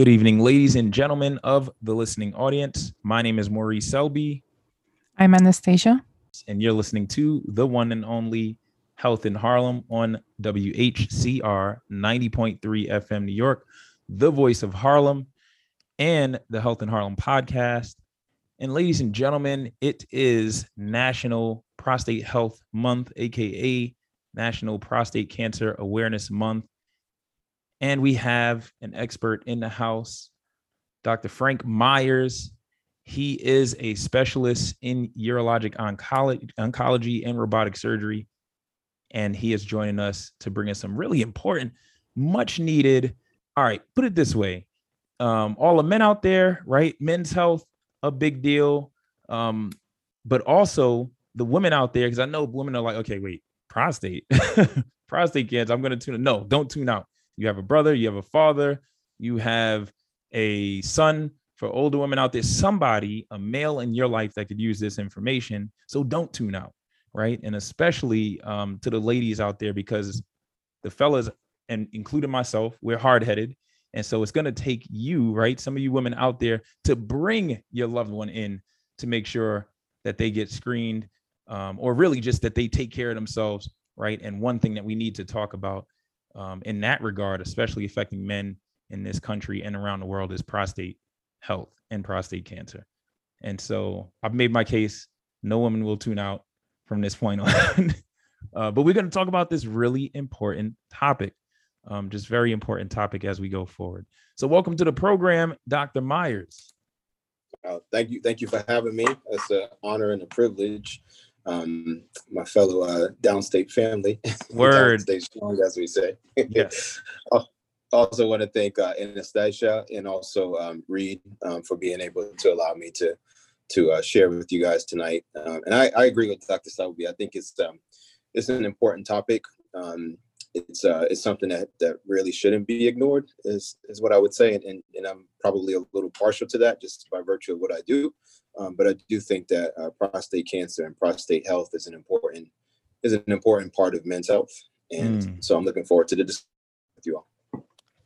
Good evening, ladies and gentlemen of the listening audience. My name is Maurice Selby. I'm Anastasia. And you're listening to the one and only Health in Harlem on WHCR 90.3 FM New York, the voice of Harlem, and the Health in Harlem podcast. And ladies and gentlemen, it is National Prostate Health Month, aka National Prostate Cancer Awareness Month. And we have an expert in the house, Dr. Frank Myers. He is a specialist in urologic oncology, oncology and robotic surgery. And he is joining us to bring us some really important, much needed. All right, put it this way um, all the men out there, right? Men's health, a big deal. Um, but also the women out there, because I know women are like, okay, wait, prostate, prostate cancer. I'm going to tune in. No, don't tune out you have a brother, you have a father, you have a son for older women out there, somebody, a male in your life that could use this information. So don't tune out, right? And especially um, to the ladies out there, because the fellas, and including myself, we're hard headed. And so it's going to take you, right? Some of you women out there to bring your loved one in to make sure that they get screened um, or really just that they take care of themselves, right? And one thing that we need to talk about um, in that regard, especially affecting men in this country and around the world, is prostate health and prostate cancer. And so I've made my case. No woman will tune out from this point on. uh, but we're going to talk about this really important topic, um, just very important topic as we go forward. So welcome to the program, Dr. Myers. Uh, thank you, thank you for having me. It's an honor and a privilege um, my fellow uh, downstate family. Word. downstate strong, as we say. Yes. also want to thank uh, Anastasia and also um, Reed um, for being able to allow me to to uh, share with you guys tonight. Um, and I, I, agree with Dr. Selby. I think it's um, it's an important topic. Um, it's uh, it's something that that really shouldn't be ignored. Is is what I would say, and, and, and I'm probably a little partial to that just by virtue of what I do. Um, but I do think that uh, prostate cancer and prostate health is an important is an important part of men's health, and mm. so I'm looking forward to the discussion with you all.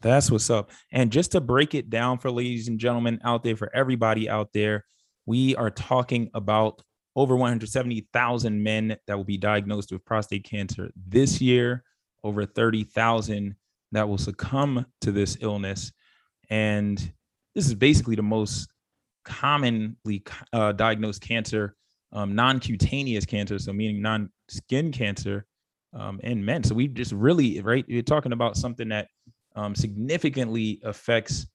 That's what's up. And just to break it down for ladies and gentlemen out there, for everybody out there, we are talking about over 170,000 men that will be diagnosed with prostate cancer this year, over 30,000 that will succumb to this illness. And this is basically the most commonly uh, diagnosed cancer, um, non-cutaneous cancer, so meaning non-skin cancer um, in men. So we just really, right, you're talking about something that um, significantly affects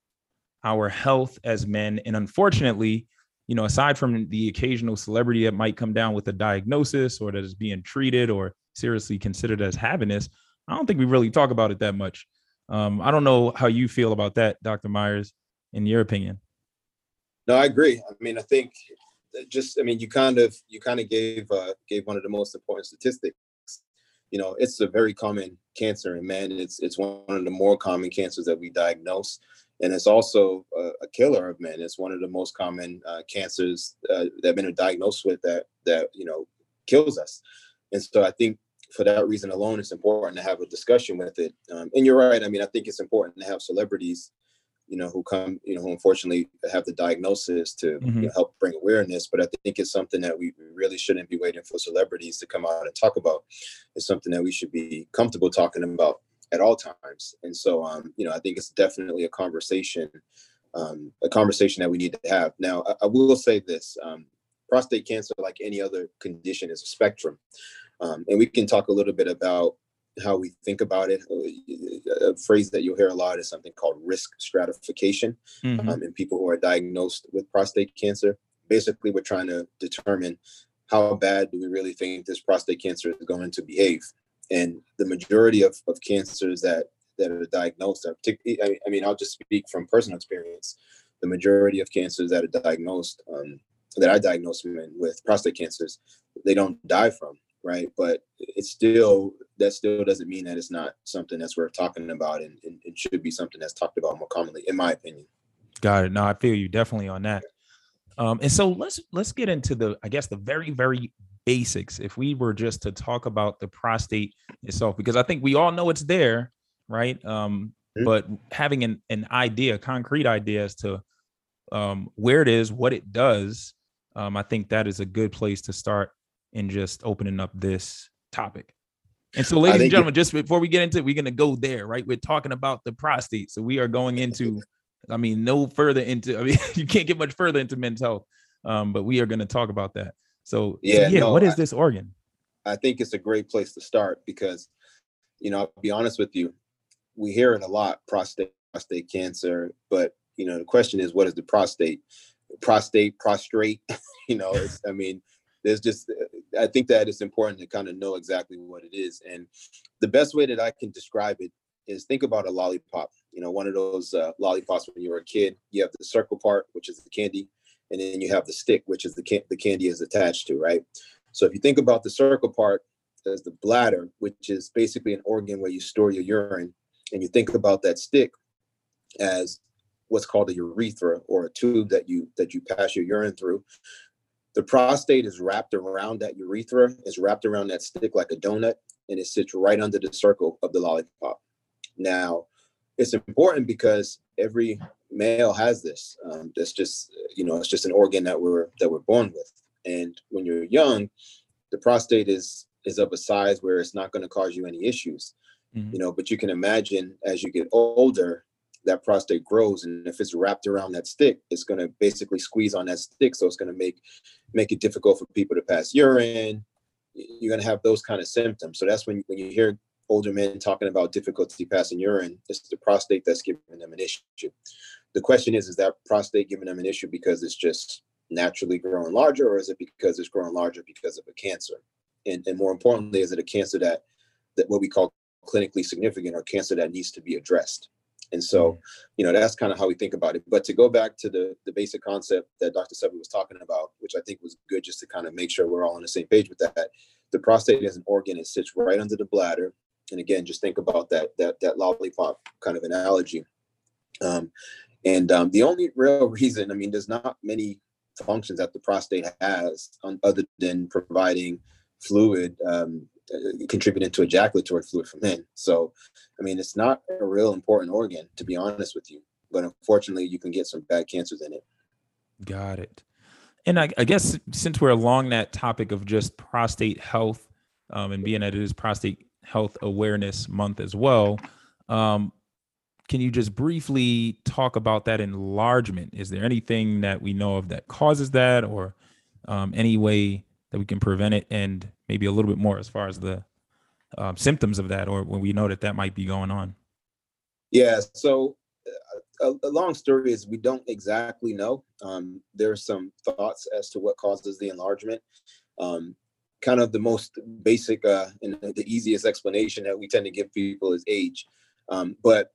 our health as men. And unfortunately, you know, aside from the occasional celebrity that might come down with a diagnosis or that is being treated or seriously considered as having this, I don't think we really talk about it that much. Um, I don't know how you feel about that, Dr. Myers, in your opinion. No, I agree. I mean, I think just, I mean, you kind of, you kind of gave, uh, gave one of the most important statistics. You know, it's a very common cancer in men. It's, it's one of the more common cancers that we diagnose. And it's also a, a killer of men. It's one of the most common uh, cancers uh, that men are diagnosed with that, that, you know, kills us. And so I think for that reason alone, it's important to have a discussion with it. Um, and you're right. I mean, I think it's important to have celebrities, you know, who come, you know, who unfortunately have the diagnosis to Mhm. you know, help bring awareness. But I think it's something that we really shouldn't be waiting for celebrities to come out and talk about. It's something that we should be comfortable talking about at all times. And so, um, you know, I think it's definitely a conversation, um, a conversation that we need to have. Now, I, I will say this: um, prostate cancer, like any other condition, is a spectrum, um, and we can talk a little bit about how we think about it. A phrase that you'll hear a lot is something called risk stratification Mhm. um, in people who are diagnosed with prostate cancer. Basically, we're trying to determine how bad do we really think this prostate cancer is going to behave. And the majority of, of cancers that, that are diagnosed are particularly, I, I mean, I'll just speak from personal experience. The majority of cancers that are diagnosed, um, that I diagnose women with prostate cancers, they don't die from, right? But it's still, that still doesn't mean that it's not something that's worth talking about and, and it should be something that's talked about more commonly, in my opinion. Got it. No, I feel you definitely on that. Um, and so let's let's get into the I guess the very very basics. If we were just to talk about the prostate itself, because I think we all know it's there, right? Um, Mhm. but having an an idea, concrete idea as to um, where it is, what it does, um, I think that is a good place to start in just opening up this topic. And so, ladies and gentlemen, just before we get into it, we're gonna go there, right? We're talking about the prostate, so we are going into I mean, no further into. I mean, you can't get much further into men's health, um, but we are going to talk about that. So, so Yeah, yeah, no, what is I- this organ? I think it's a great place to start because, you know, I'll be honest with you, we hear it a lot, prostate, prostate cancer, but you know, the question is, what is the prostate? Prostate, prostrate, you know, it's, I mean, there's just, I think that it's important to kind of know exactly what it is. And the best way that I can describe it is think about a lollipop, you know, one of those uh, lollipops when you were a kid, you have the circle part, which is the candy, and then you have the stick, which is the, can- the candy is attached to, right? So if you think about the circle part as the bladder, which is basically an organ where you store your urine, and you think about that stick as what's called a urethra or a tube that you that you pass your urine through. The prostate is wrapped around that urethra, it's wrapped around that stick like a donut, and it sits right under the circle of the lollipop. Now, it's important because every male has this. Um, that's just you know, it's just an organ that we're that we're born with. And when you're young, the prostate is is of a size where it's not going to cause you any issues Mhm. you know but you can imagine as you get older that prostate grows and if it's wrapped around that stick it's going to basically squeeze on that stick. So it's going to make make it difficult for people to pass urine. You're going to have those kind of symptoms. So that's when when you hear older men talking about difficulty passing urine it's the prostate that's giving them an issue. The question is is that prostate giving them an issue because it's just naturally growing larger or is it because it's growing larger because of a cancer? And, and more importantly is it a cancer that that what we call clinically significant or cancer that needs to be addressed. And so, you know, that's kind of how we think about it. But to go back to the the basic concept that Dr. Selby was talking about, which I think was good just to kind of make sure we're all on the same page with that. The prostate is an organ, it sits right under the bladder. And again, just think about that that that lollipop kind of analogy. Um, and um, the only real reason, I mean, there's not many functions that the prostate has on, other than providing fluid um, contributing to ejaculatory fluid for men. So, I mean, it's not a real important organ, to be honest with you. But unfortunately, you can get some bad cancers in it. Got it. And I, I guess since we're along that topic of just prostate health, um, and being that it is Prostate Health Awareness Month as well, um, can you just briefly talk about that enlargement? Is there anything that we know of that causes that, or um, any way that we can prevent it, and maybe a little bit more as far as the um, symptoms of that, or when we know that that might be going on? Yeah. So, uh, a, a long story is we don't exactly know. Um, there are some thoughts as to what causes the enlargement. Um, kind of the most basic uh, and the easiest explanation that we tend to give people is age. Um, but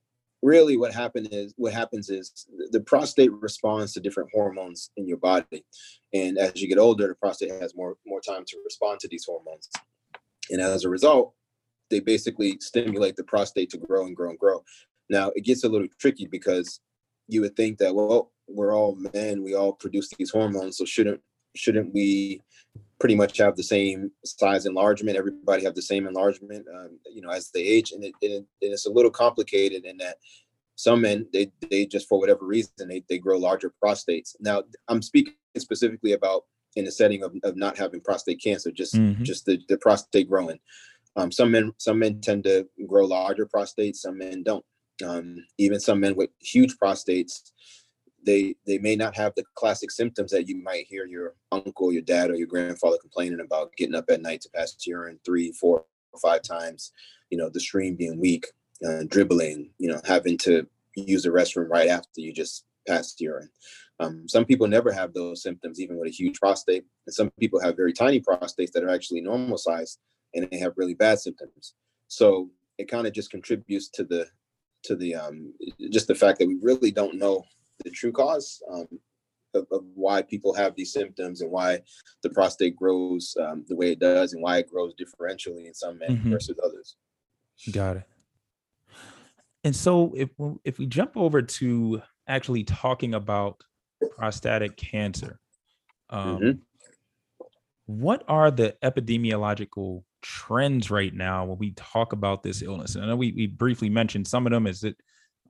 really, what happened is what happens is the prostate responds to different hormones in your body, and as you get older, the prostate has more more time to respond to these hormones, and as a result, they basically stimulate the prostate to grow and grow and grow. Now it gets a little tricky because you would think that well we're all men, we all produce these hormones, so shouldn't shouldn't we pretty much have the same size enlargement? Everybody have the same enlargement, um, you know, as they age, and, it, and it's a little complicated in that some men they they just for whatever reason they, they grow larger prostates. Now I'm speaking specifically about in the setting of, of not having prostate cancer, just mm-hmm. just the, the prostate growing. Um, some men some men tend to grow larger prostates, some men don't. Um, even some men with huge prostates, they they may not have the classic symptoms that you might hear your uncle, your dad, or your grandfather complaining about getting up at night to pass urine three, four, or five times. You know, the stream being weak, uh, dribbling. You know, having to use the restroom right after you just passed urine. Um, some people never have those symptoms, even with a huge prostate. And some people have very tiny prostates that are actually normal size and they have really bad symptoms. So it kind of just contributes to the to the um, just the fact that we really don't know the true cause um, of, of, why people have these symptoms and why the prostate grows um, the way it does and why it grows differentially in some men mm-hmm. versus others. Got it. And so if if we jump over to actually talking about prostatic cancer. Um, mm-hmm. What are the epidemiological trends right now when we talk about this illness? And I know we, we briefly mentioned some of them as it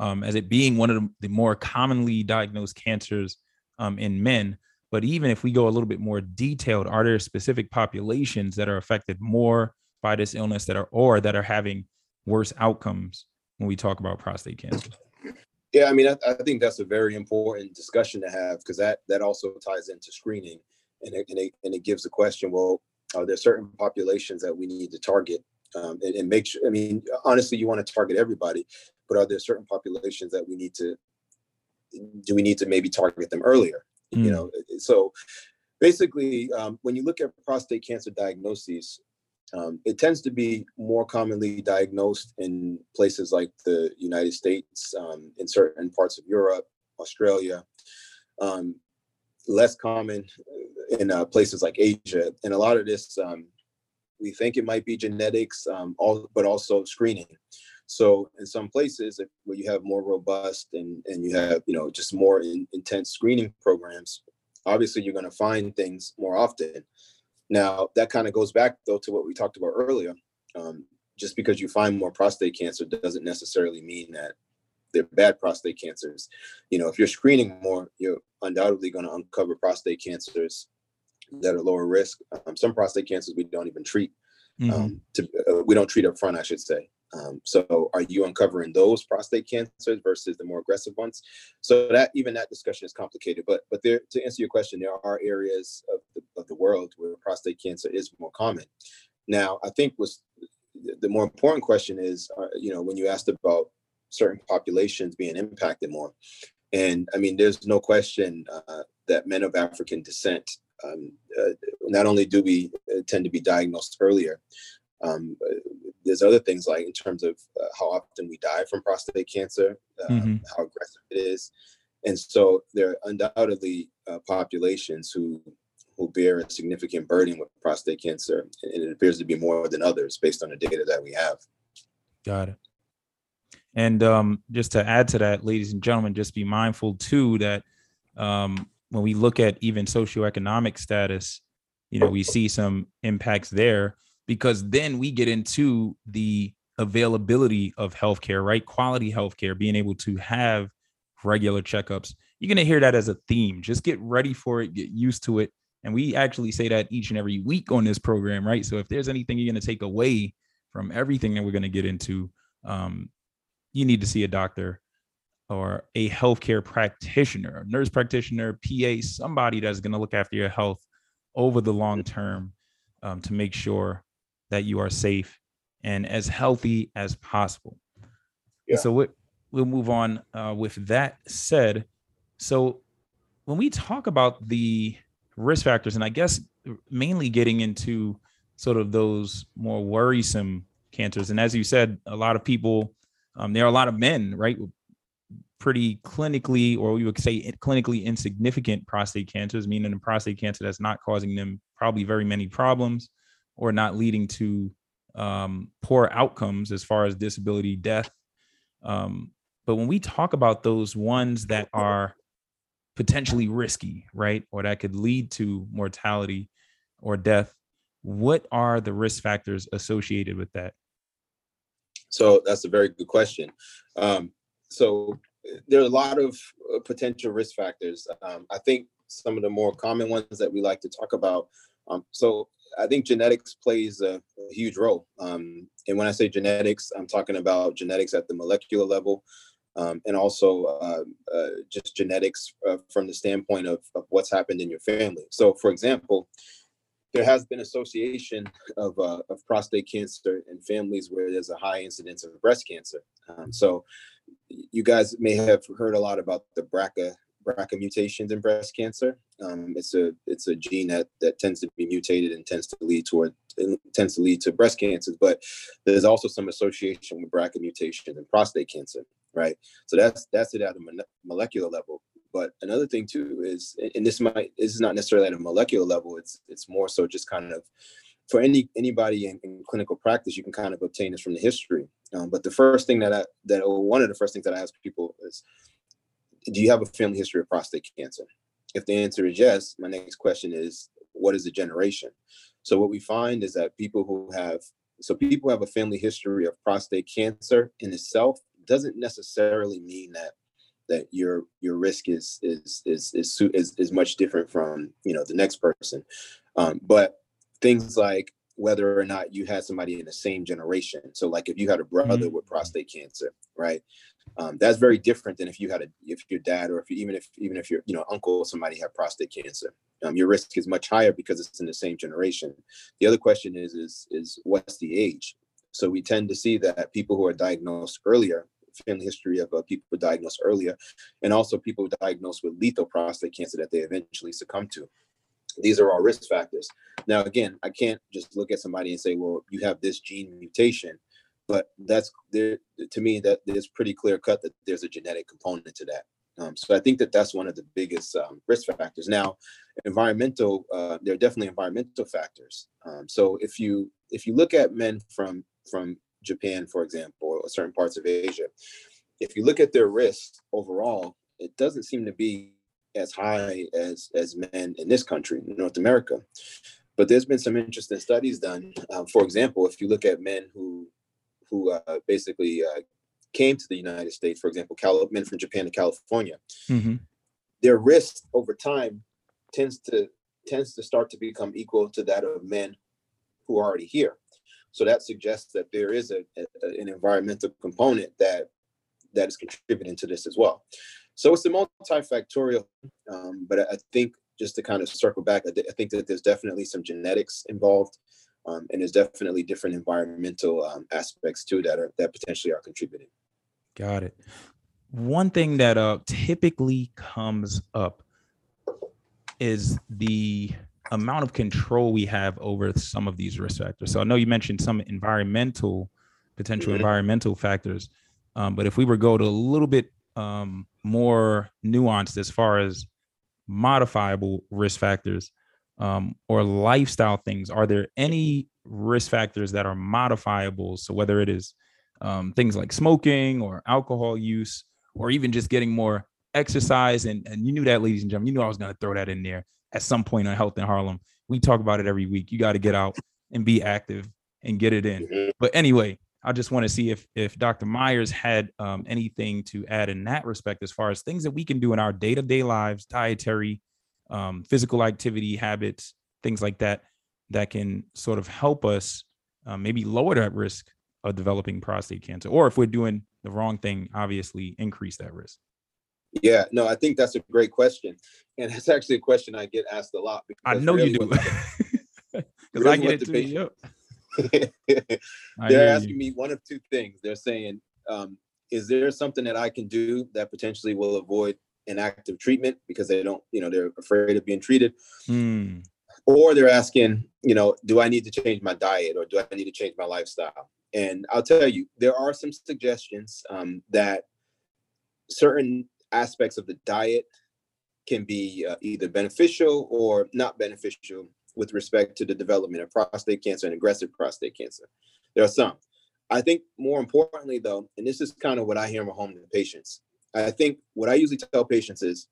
um, as it being one of the, more commonly diagnosed cancers um, in men. But even if we go a little bit more detailed, are there specific populations that are affected more by this illness that are or that are having worse outcomes when we talk about prostate cancer? Yeah, I mean, I, I, think that's a very important discussion to have because that that also ties into screening, and it, and it, and it gives the question: Well, are there certain populations that we need to target um, and, and, make sure? I mean, honestly, you want to target everybody, but are there certain populations that we need to? Do we need to maybe target them earlier? Mm. You know, so basically, um, when you look at prostate cancer diagnoses, um, it tends to be more commonly diagnosed in places like the United States, um, in certain parts of Europe, Australia, um, less common in uh, places like Asia. And a lot of this, um, we think it might be genetics, um, all, but also screening. So in some places where you have more robust and, and you have, you know, just more in, intense screening programs, obviously you're going to find things more often. Now, that kind of goes back though to what we talked about earlier. Um, just because you find more prostate cancer doesn't necessarily mean that they're bad prostate cancers. You know, if you're screening more, you're undoubtedly going to uncover prostate cancers that are lower risk. Um, some prostate cancers we don't even treat. Mm-hmm. Um, to, uh, we don't treat up front, I should say. Um, so are you uncovering those prostate cancers versus the more aggressive ones? So that even that discussion is complicated. But but there to answer your question, there are areas of the, of the world where prostate cancer is more common. Now, I think was the more important question is, uh, you know, when you asked about certain populations being impacted more, and I mean, there's no question uh, that men of African descent um, uh, not only do we uh, tend to be diagnosed earlier, um, there's other things like in terms of uh, how often we die from prostate cancer, um, mm-hmm. how aggressive it is, and so there are undoubtedly uh, populations who who bear a significant burden with prostate cancer, and it appears to be more than others based on the data that we have. Got it. And um, just to add to that, ladies and gentlemen, just be mindful too that um, when we look at even socioeconomic status, you know, we see some impacts there because then we get into the availability of healthcare, right? Quality healthcare, being able to have regular checkups. You're going to hear that as a theme. Just get ready for it, get used to it. And we actually say that each and every week on this program, right? So if there's anything you're going to take away from everything that we're going to get into, um, you need to see a doctor or a healthcare practitioner, nurse practitioner, PA, somebody that's going to look after your health over the long term um, to make sure that you are safe and as healthy as possible. Yeah. So we, we'll move on uh, with that said. So when we talk about the risk factors, and I guess mainly getting into sort of those more worrisome cancers, and as you said, a lot of people, um, there are a lot of men, right, pretty clinically, or we would say clinically insignificant prostate cancers, meaning a prostate cancer that's not causing them probably very many problems or not leading to um, poor outcomes as far as disability, death. Um, but when we talk about those ones that are potentially risky, right? Or that could lead to mortality or death. What are the risk factors associated with that? So that's a very good question. Um, so there are a lot of uh, potential risk factors. Um, I think some of the more common ones that we like to talk about. Um, so I think genetics plays a, a huge role. Um, and when I say genetics, I'm talking about genetics at the molecular level, um, and also uh, uh, just genetics uh, from the standpoint of, of what's happened in your family. So, for example, there has been association of, uh, of prostate cancer in families where there's a high incidence of breast cancer. Um, so, you guys may have heard a lot about the BRCA BRCA mutations in breast cancer. Um, it's a it's a gene that that tends to be mutated and tends to lead toward tends to lead to breast cancers. But there's also some association with BRCA mutation and prostate cancer, right? So that's that's it at a molecular level. But another thing too is, and this might this is not necessarily at a molecular level. It's it's more so just kind of for any anybody in, in clinical practice, you can kind of obtain this from the history. Um, but the first thing that I that or one of the first things that I ask people is do you have a family history of prostate cancer? If the answer is yes, my next question is, what is the generation? So what we find is that people who have, so people who have a family history of prostate cancer in itself doesn't necessarily mean that that your your risk is is is is is, is much different from you know the next person. Um, but things like whether or not you had somebody in the same generation. So like if you had a brother mm-hmm. with prostate cancer, right? Um, that's very different than if you had a if your dad or if you, even if even if your you know uncle or somebody had prostate cancer. Um, your risk is much higher because it's in the same generation. The other question is is is what's the age? So we tend to see that people who are diagnosed earlier, family history of uh, people diagnosed earlier, and also people diagnosed with lethal prostate cancer that they eventually succumb to. These are all risk factors. Now, again, I can't just look at somebody and say, well, you have this gene mutation but that's there to me that there's pretty clear cut that there's a genetic component to that. Um, so i think that that's one of the biggest um, risk factors. Now environmental uh, there are definitely environmental factors. Um, so if you if you look at men from from japan for example or certain parts of asia if you look at their risk overall it doesn't seem to be as high as as men in this country north america. But there's been some interesting studies done. Um, for example if you look at men who who uh, basically uh, came to the United States, for example, Cal- men from Japan to California, mm-hmm. their risk over time tends to tends to start to become equal to that of men who are already here. So that suggests that there is a, a, an environmental component that that is contributing to this as well. So it's a multifactorial, um, but I think just to kind of circle back, I, th- I think that there's definitely some genetics involved. Um, and there's definitely different environmental um, aspects too that are that potentially are contributing. Got it. One thing that uh, typically comes up is the amount of control we have over some of these risk factors. So I know you mentioned some environmental, potential mm-hmm. environmental factors, um, but if we were go to a little bit um, more nuanced as far as modifiable risk factors, um, or lifestyle things, are there any risk factors that are modifiable? So whether it is um, things like smoking or alcohol use, or even just getting more exercise, and, and you knew that, ladies and gentlemen, you knew I was going to throw that in there at some point on Health in Harlem. We talk about it every week. You got to get out and be active and get it in. Mm-hmm. But anyway, I just want to see if if Dr. Myers had um, anything to add in that respect, as far as things that we can do in our day to day lives, dietary, um, physical activity habits, things like that, that can sort of help us uh, maybe lower that risk of developing prostate cancer. Or if we're doing the wrong thing, obviously increase that risk. Yeah, no, I think that's a great question. And it's actually a question I get asked a lot. I know you do. Because I get it too. They're asking you. me one of two things. They're saying, um, is there something that I can do that potentially will avoid an active treatment because they don't, you know, they're afraid of being treated. Mm. Or they're asking, you know, do I need to change my diet or do I need to change my lifestyle? And I'll tell you, there are some suggestions um, that certain aspects of the diet can be uh, either beneficial or not beneficial with respect to the development of prostate cancer and aggressive prostate cancer. There are some. I think more importantly, though, and this is kind of what I hear from home to patients, I think what I usually tell patients is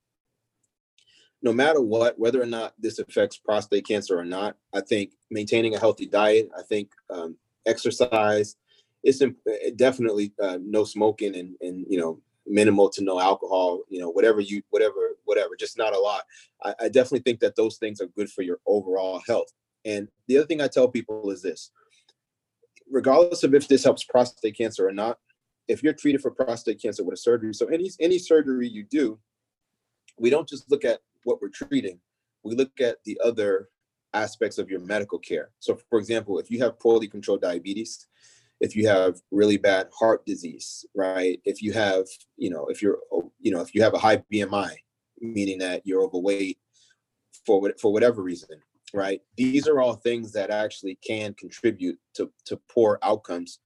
no matter what, whether or not this affects prostate cancer or not, I think maintaining a healthy diet, I think um, exercise, it's imp- definitely uh, no smoking and and you know minimal to no alcohol, you know whatever you whatever whatever, just not a lot. I, I definitely think that those things are good for your overall health. And the other thing I tell people is this: regardless of if this helps prostate cancer or not, if you're treated for prostate cancer with a surgery, so any any surgery you do, we don't just look at what we're treating, we look at the other aspects of your medical care. So, for example, if you have poorly controlled diabetes, if you have really bad heart disease, right? If you have, you know, if you're, oh, you know, if you have a high BMI, meaning that you're overweight for for whatever reason, right? These are all things that actually can contribute to to poor outcomes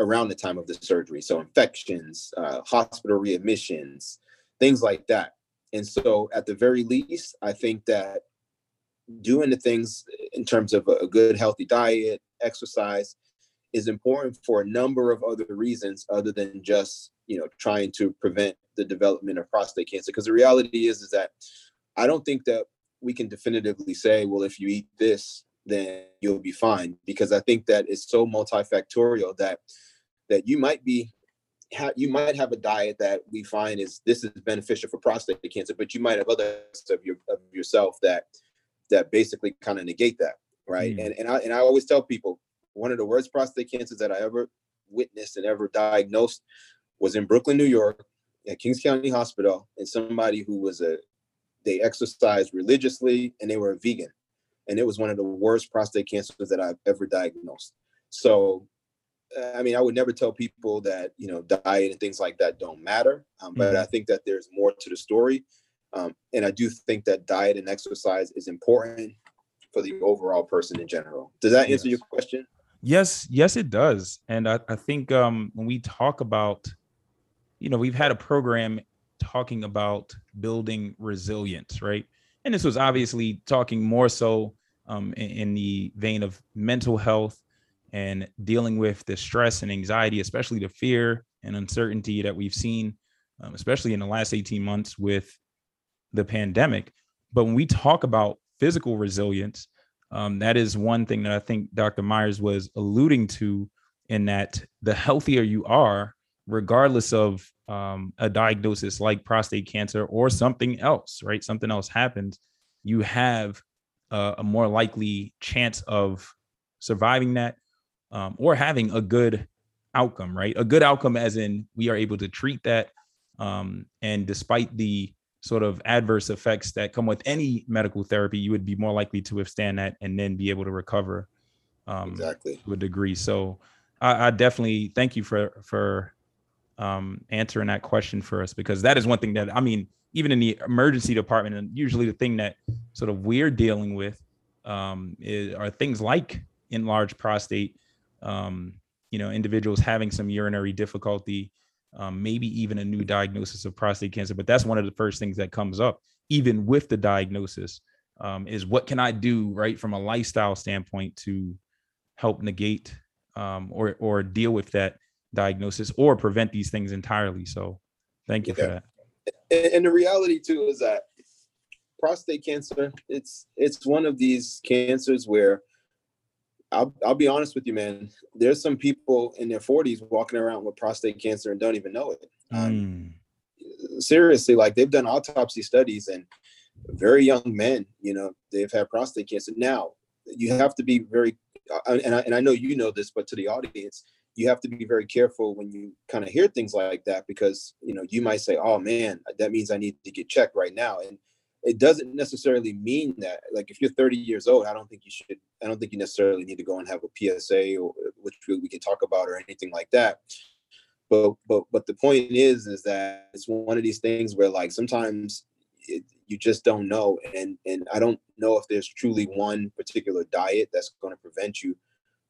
around the time of the surgery. So infections, uh, hospital readmissions, things like that. And so, at the very least, I think that doing the things in terms of a good, healthy diet, exercise, is important for a number of other reasons other than just you know trying to prevent the development of prostate cancer. Because the reality is, is that I don't think that we can definitively say, well, if you eat this, then you'll be fine. Because I think that it's so multifactorial that that you might be ha- you might have a diet that we find is this is beneficial for prostate cancer, but you might have other of your of yourself that that basically kind of negate that, right? Mm. And and I and I always tell people one of the worst prostate cancers that I ever witnessed and ever diagnosed was in Brooklyn, New York, at Kings County Hospital, and somebody who was a they exercised religiously and they were a vegan, and it was one of the worst prostate cancers that I've ever diagnosed. So I mean, I would never tell people that you know diet and things like that don't matter, um, but mm-hmm. I think that there's more to the story, um, and I do think that diet and exercise is important for the overall person in general. Does that answer yes. your question? Yes, yes, it does. And I, I think um, when we talk about, you know, we've had a program talking about building resilience, right? And this was obviously talking more so um, in, in the vein of mental health and dealing with the stress and anxiety, especially the fear and uncertainty that we've seen, um, especially in the last 18 months with the pandemic. But when we talk about physical resilience, um, that is one thing that I think Dr. Myers was alluding to in that the healthier you are, regardless of um, a diagnosis like prostate cancer or something else, right? Something else happens, you have uh, a more likely chance of surviving that um, or having a good outcome, right? A good outcome, as in we are able to treat that. Um, and despite the sort of adverse effects that come with any medical therapy, you would be more likely to withstand that and then be able to recover um, exactly to a degree. So I, I definitely thank you for for um, answering that question for us because that is one thing that I mean, even in the emergency department, and usually the thing that sort of we're dealing with um, is, are things like enlarged prostate um, you know, individuals having some urinary difficulty, um, maybe even a new diagnosis of prostate cancer. But that's one of the first things that comes up, even with the diagnosis, um, is what can I do, right, from a lifestyle standpoint to help negate um, or or deal with that diagnosis or prevent these things entirely. So, thank you yeah. for that. And, and the reality too is that prostate cancer it's it's one of these cancers where I'll I'll be honest with you, man. There's some people in their 40s walking around with prostate cancer and don't even know it. Um, mm. Seriously, like they've done autopsy studies and very young men, you know, they've had prostate cancer. Now, you have to be very, uh, and I, and I know you know this, but to the audience, you have to be very careful when you kind of hear things like that because you know you might say, "Oh man, that means I need to get checked right now," and it doesn't necessarily mean that like if you're 30 years old i don't think you should i don't think you necessarily need to go and have a psa or which we can talk about or anything like that. But but but the point is is that it's one of these things where like sometimes it, you just don't know. And and i don't know if there's truly one particular diet that's going to prevent you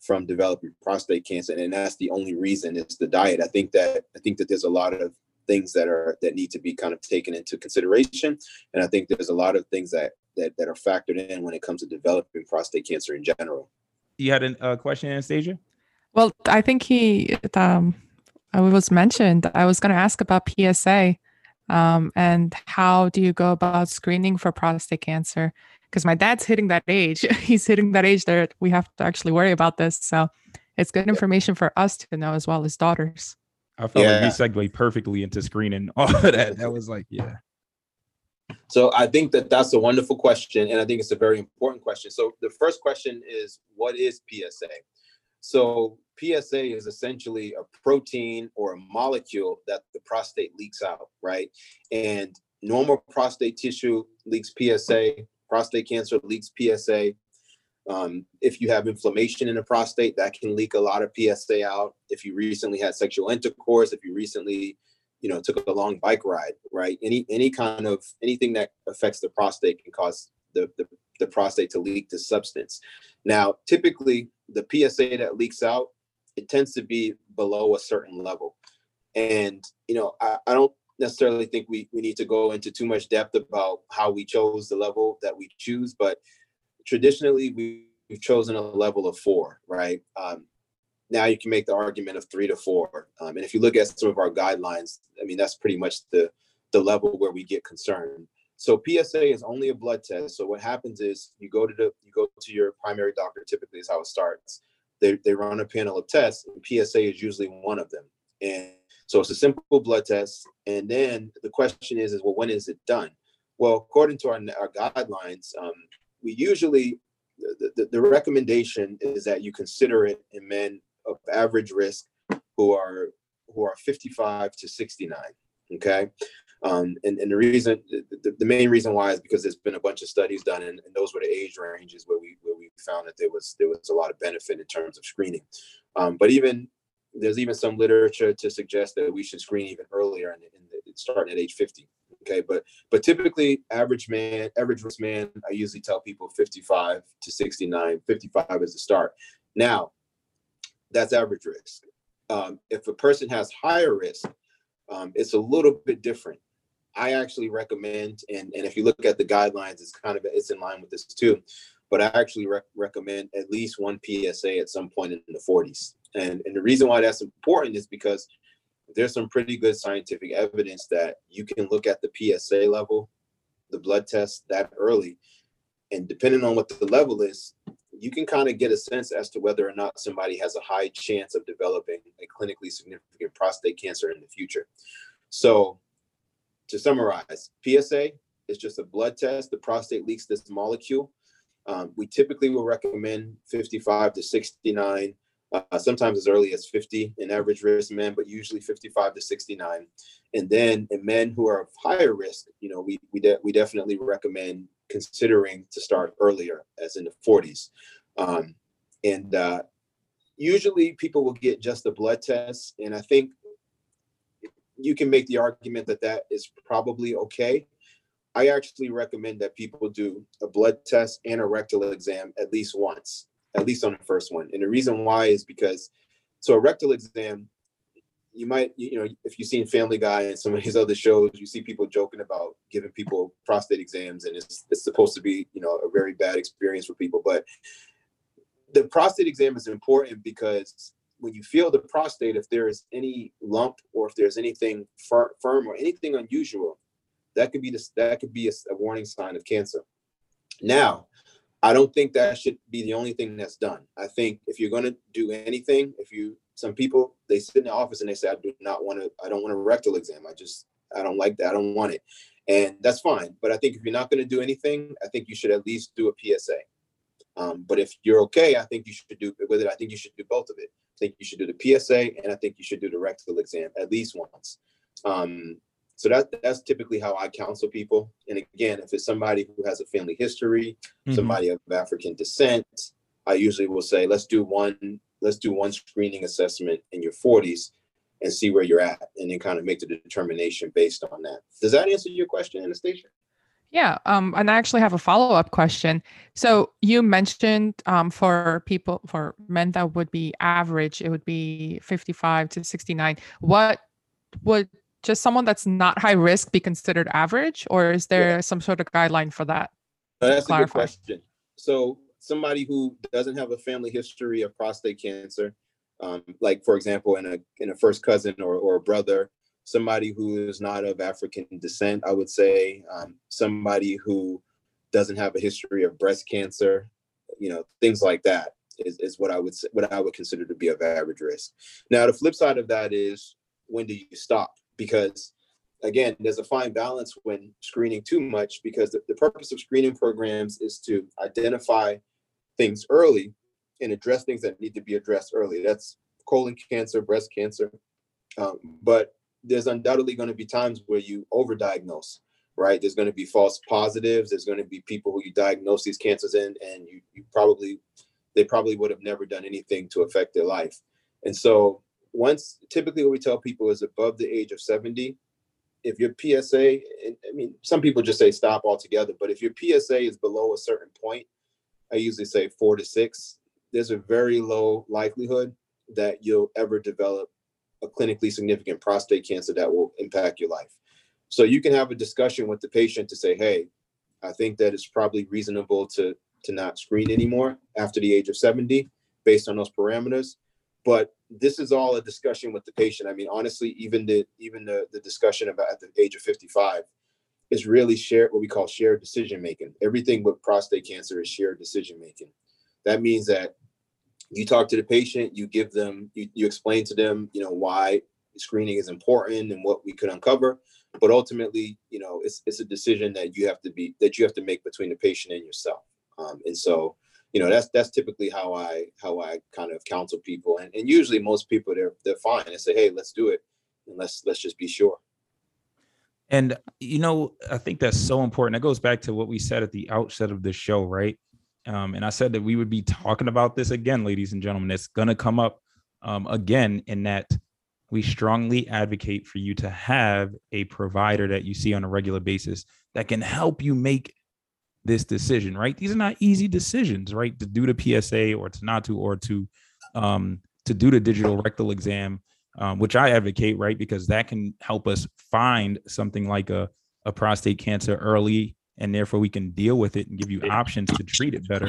from developing prostate cancer. And that's the only reason it's the diet. I think that i think that there's a lot of things that are that need to be kind of taken into consideration. And I think there's a lot of things that that, that are factored in when it comes to developing prostate cancer in general. You had a uh, question, Anastasia? Well, I think he um, it was mentioned. I was going to ask about PSA. Um, and how do you go about screening for prostate cancer? Because my dad's hitting that age. He's hitting that age that we have to actually worry about this. So it's good information for us to know as well as daughters. I felt Yeah. like we segued perfectly into screening all of that. That was like, yeah. So I think that that's a wonderful question, and I think it's a very important question. So the first question is, what is PSA? So PSA is essentially a protein or a molecule that the prostate leaks out, right? And normal prostate tissue leaks PSA. Prostate cancer leaks PSA. Um, if you have inflammation in the prostate, that can leak a lot of PSA out. If you recently had sexual intercourse, if you recently you know took a long bike ride right? Any any kind of anything that affects the prostate can cause the, the the prostate to leak this substance. Now typically the psa that leaks out it tends to be below a certain level. And you know i, I don't necessarily think we, we need to go into too much depth about how we chose the level that we choose but traditionally we, we've chosen a level of four right um, now you can make the argument of three to four. Um, and if you look at some of our guidelines, I mean, that's pretty much the, the level where we get concerned. So PSA is only a blood test. So what happens is you go to the you go to your primary doctor. Typically, is how it starts. They they run a panel of tests, and PSA is usually one of them. And so it's a simple blood test. And then the question is, is well, when is it done? Well, according to our, our guidelines, um, we usually the, the, the recommendation is that you consider it in men of average risk who are who are 55 to 69 okay? Um, and, and the reason the, the main reason why is because there's been a bunch of studies done and, and those were the age ranges where we where we found that there was there was a lot of benefit in terms of screening. Um, but even there's even some literature to suggest that we should screen even earlier and, the, starting at age 50 okay but but typically average man average risk man i usually tell people 55 to 69 55 is the start now that's average risk. Um, if a person has higher risk, um, it's a little bit different. I actually recommend, and, and if you look at the guidelines, it's kind of it's in line with this too. But I actually rec- recommend at least one PSA at some point in the 40s. And and the reason why that's important is because there's some pretty good scientific evidence that you can look at the PSA level, the blood test that early, and depending on what the level is, you can kind of get a sense as to whether or not somebody has a high chance of developing a clinically significant prostate cancer in the future. So, to summarize, PSA is just a blood test. The prostate leaks this molecule. Um, we typically will recommend 55 to 69, uh, sometimes as early as 50 in average risk men, but usually 55 to 69. And then in men who are of higher risk, you know, we we, de- we definitely recommend considering to start earlier, as in the 40s. Um, and uh, usually people will get just a blood test. And I think you can make the argument that that is probably okay. I actually recommend that people do a blood test and a rectal exam at least once, at least on the first one. And the reason why is because, so a rectal exam, you might, you know, if you've seen Family Guy and some of these other shows, you see people joking about giving people prostate exams, and it's it's supposed to be, you know, a very bad experience for people. But the prostate exam is important because when you feel the prostate, if there is any lump or if there's anything fir- firm or anything unusual, that could be this that could be a, a warning sign of cancer. Now, I don't think that should be the only thing that's done. I think if you're going to do anything, if you some people they sit in the office and they say, I do not want to, I don't want a rectal exam. I just I don't like that. I don't want it. And that's fine. But I think if you're not going to do anything, I think you should at least do a PSA. Um, but if you're okay, I think you should do with it. I think you should do both of it. I think you should do the PSA and I think you should do the rectal exam at least once. Um, so that that's typically how I counsel people. And again, if it's somebody who has a family history, Mhm. somebody of African descent, I usually will say, let's do one, let's do one screening assessment in your 40s and see where you're at, and then kind of make the determination based on that. Does that answer your question, Anastasia? Yeah, um, and I actually have a follow up question. So you mentioned um, for people, for men that would be average, it would be 55 to 69. What would just someone that's not high risk be considered average, or is there some sort of guideline for that? No, that's a good question. So somebody who doesn't have a family history of prostate cancer, um, like for example, in a in a first cousin or, or a brother, somebody who is not of African descent, I would say, um, somebody who doesn't have a history of breast cancer, you know, things like that is, is what I would say, what I would consider to be of average risk. Now, the flip side of that is when do you stop? Because again, there's a fine balance when screening too much because the, the purpose of screening programs is to identify things early and address things that need to be addressed early. That's colon cancer, breast cancer. Um, but there's undoubtedly going to be times where you overdiagnose, right? There's going to be false positives. There's going to be people who you diagnose these cancers in, and you, you probably, they probably would have never done anything to affect their life. And so, once typically what we tell people is above the age of 70, if your PSA, I mean, some people just say stop altogether, but if your PSA is below a certain point, I usually say four to six, there's a very low likelihood that you'll ever develop a clinically significant prostate cancer that will impact your life. So you can have a discussion with the patient to say, hey, I think that it's probably reasonable to to not screen anymore after the age of 70 based on those parameters. But this is all a discussion with the patient. I mean, honestly, even the even the, the discussion about at the age of 55 is really shared what we call shared decision making. Everything with prostate cancer is shared decision making. That means that you talk to the patient, you give them, you, you explain to them, you know, why screening is important and what we could uncover. But ultimately, you know, it's it's a decision that you have to be that you have to make between the patient and yourself. Um, and so, you know, that's that's typically how I how I kind of counsel people. And, and usually most people they're they're fine and say, hey, let's do it and let's let's just be sure. And you know, I think that's so important. That goes back to what we said at the outset of the show, right? Um, and I said that we would be talking about this again, ladies and gentlemen. It's going to come up um, again in that we strongly advocate for you to have a provider that you see on a regular basis that can help you make this decision, right? These are not easy decisions, right? To do the PSA or to not to, or to um, to do the digital rectal exam, um, which I advocate, right? Because that can help us find something like a, a prostate cancer early and therefore we can deal with it and give you options to treat it better.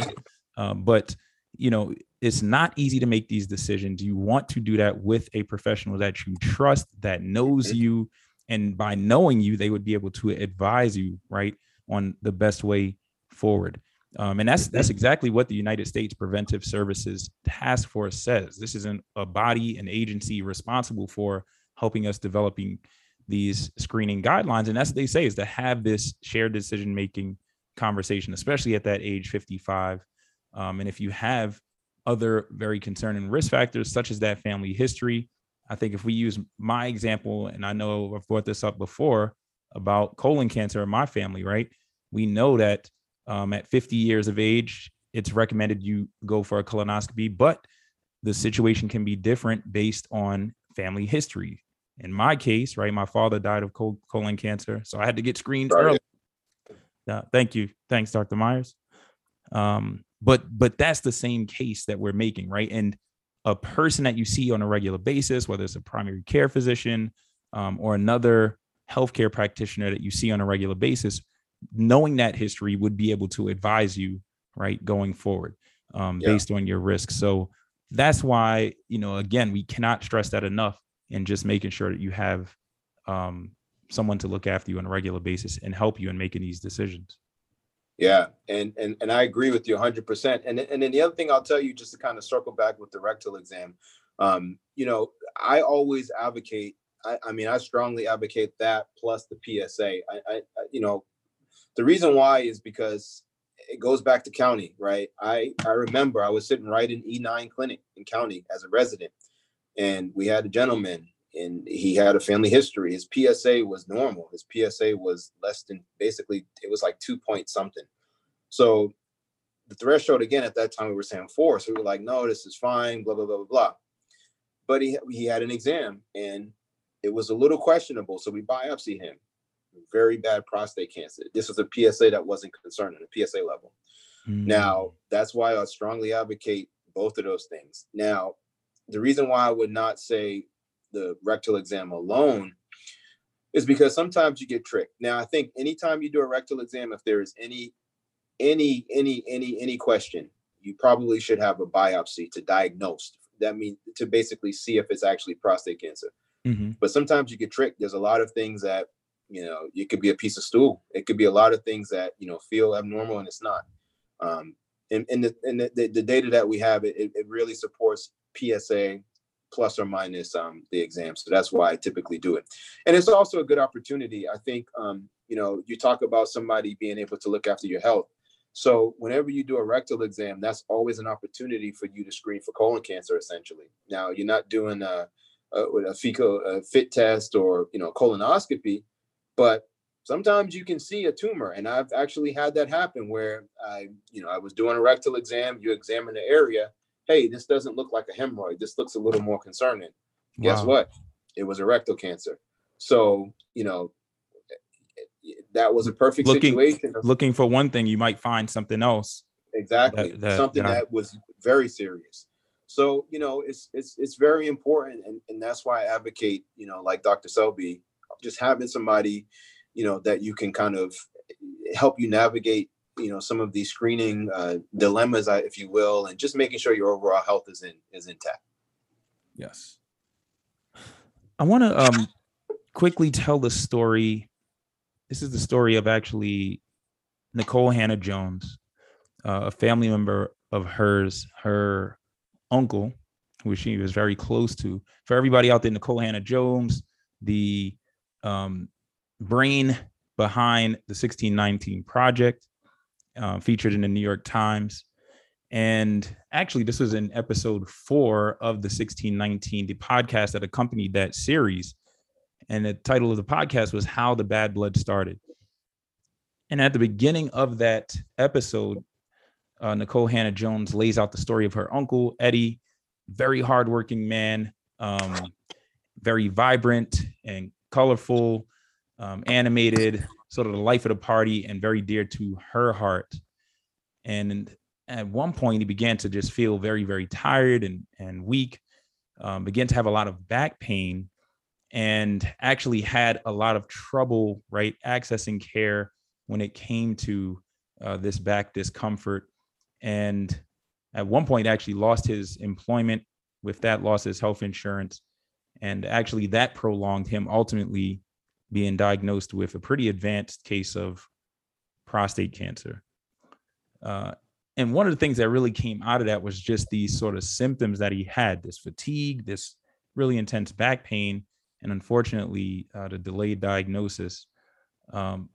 Um, but you know, it's not easy to make these decisions. You want to do that with a professional that you trust, that knows mm-hmm. you, and by knowing you, they would be able to advise you right on the best way forward. Um, and that's that's exactly what the United States Preventive Services Task Force says. This isn't a body, an agency responsible for helping us developing these screening guidelines. And that's what they say is to have this shared decision making conversation, especially at that age 55. Um, and if you have other very concerning risk factors, such as that family history, I think if we use my example, and I know I've brought this up before about colon cancer in my family, right? We know that um, at 50 years of age, it's recommended you go for a colonoscopy, but the situation can be different based on family history in my case, right, my father died of colon cancer, so I had to get screened early. Uh, thank you, thanks, Dr. Myers. Um, but but that's the same case that we're making, right? And a person that you see on a regular basis, whether it's a primary care physician um, or another healthcare practitioner that you see on a regular basis, knowing that history would be able to advise you, right, going forward, um, yeah. based on your risk. So that's why, you know, again, we cannot stress that enough and just making sure that you have um, someone to look after you on a regular basis and help you in making these decisions. Yeah, and and and I agree with you 100%. And and then the other thing I'll tell you, just to kind of circle back with the rectal exam, um, you know, I always advocate. I, I mean, I strongly advocate that plus the PSA. I, I, you know, the reason why is because it goes back to county, right? I I remember I was sitting right in E9 clinic in county as a resident, and we had a gentleman and he had a family history. His PSA was normal. His PSA was less than basically it was like two point something. So the threshold again at that time we were saying four. So we were like, no, this is fine, blah blah blah blah blah. But he he had an exam and it was a little questionable. So we biopsy him. Very bad prostate cancer. This was a PSA that wasn't concerning, a PSA level. Mm. Now that's why I strongly advocate both of those things. Now the reason why I would not say the rectal exam alone is because sometimes you get tricked. Now, I think anytime you do a rectal exam, if there is any, any, any, any, any question, you probably should have a biopsy to diagnose. That means to basically see if it's actually prostate cancer. Mm-hmm. But sometimes you get tricked. There's a lot of things that, you know, it could be a piece of stool. It could be a lot of things that, you know, feel abnormal and it's not. Um, and, and the, and the, the data that we have, it, it really supports PSA plus or minus um, the exam. So that's why I typically do it. And it's also a good opportunity. I think, um, you know, you talk about somebody being able to look after your health. So whenever you do a rectal exam, that's always an opportunity for you to screen for colon cancer. Essentially, now you're not doing a, a, a fecal a fit test or you know colonoscopy, but sometimes you can see a tumor, and I've actually had that happen where I you know I was doing a rectal exam. You examine the area. Hey, this doesn't look like a hemorrhoid. This looks a little more concerning. Wow. Guess what? It was a rectal cancer. So you know that was a perfect looking, situation. Looking for one thing, you might find something else. Exactly, that, that, something that, that was very serious. So you know, it's it's it's very important, and and that's why I advocate, you know, like Dr. Selby, just having somebody, you know, that you can kind of help you navigate, you know, some of these screening uh, dilemmas, if you will, and just making sure your overall health is in is intact. Yes. I want to um quickly tell the story this is the story of actually Nikole Hannah Jones, uh, a family member of hers, her uncle, who she was very close to. For everybody out there, Nikole Hannah Jones, the um, brain behind the 1619 project, uh, featured in the New York Times. And actually, this was in episode four of the 1619, the podcast that accompanied that series. And the title of the podcast was How the Bad Blood Started. And at the beginning of that episode, uh, Nikole Hannah Jones lays out the story of her uncle, Eddie, very hardworking man, um, very vibrant and colorful, um, animated, sort of the life of the party, and very dear to her heart. And at one point, he began to just feel very, very tired and, and weak, um, began to have a lot of back pain and actually had a lot of trouble, right, accessing care when it came to uh, this back discomfort. And at one point, actually lost his employment. With that, lost his health insurance. And actually, that prolonged him ultimately being diagnosed with a pretty advanced case of prostate cancer. Uh, and one of the things that really came out of that was just these sort of symptoms that he had this fatigue, this really intense back pain, and unfortunately, uh, the delayed diagnosis. Um,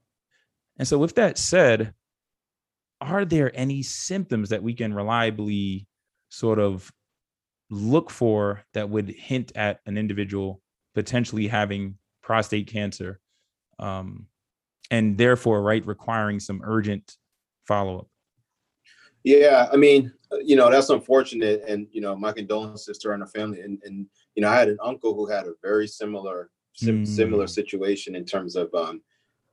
and so, with that said, are there any symptoms that we can reliably sort of look for that would hint at an individual potentially having prostate cancer um, and therefore, right, requiring some urgent follow up? Yeah, I mean, you know, that's unfortunate. And, you know, my condolences to her and her family. And, and you know, I had an uncle who had a very similar sim- mm. similar situation in terms of um,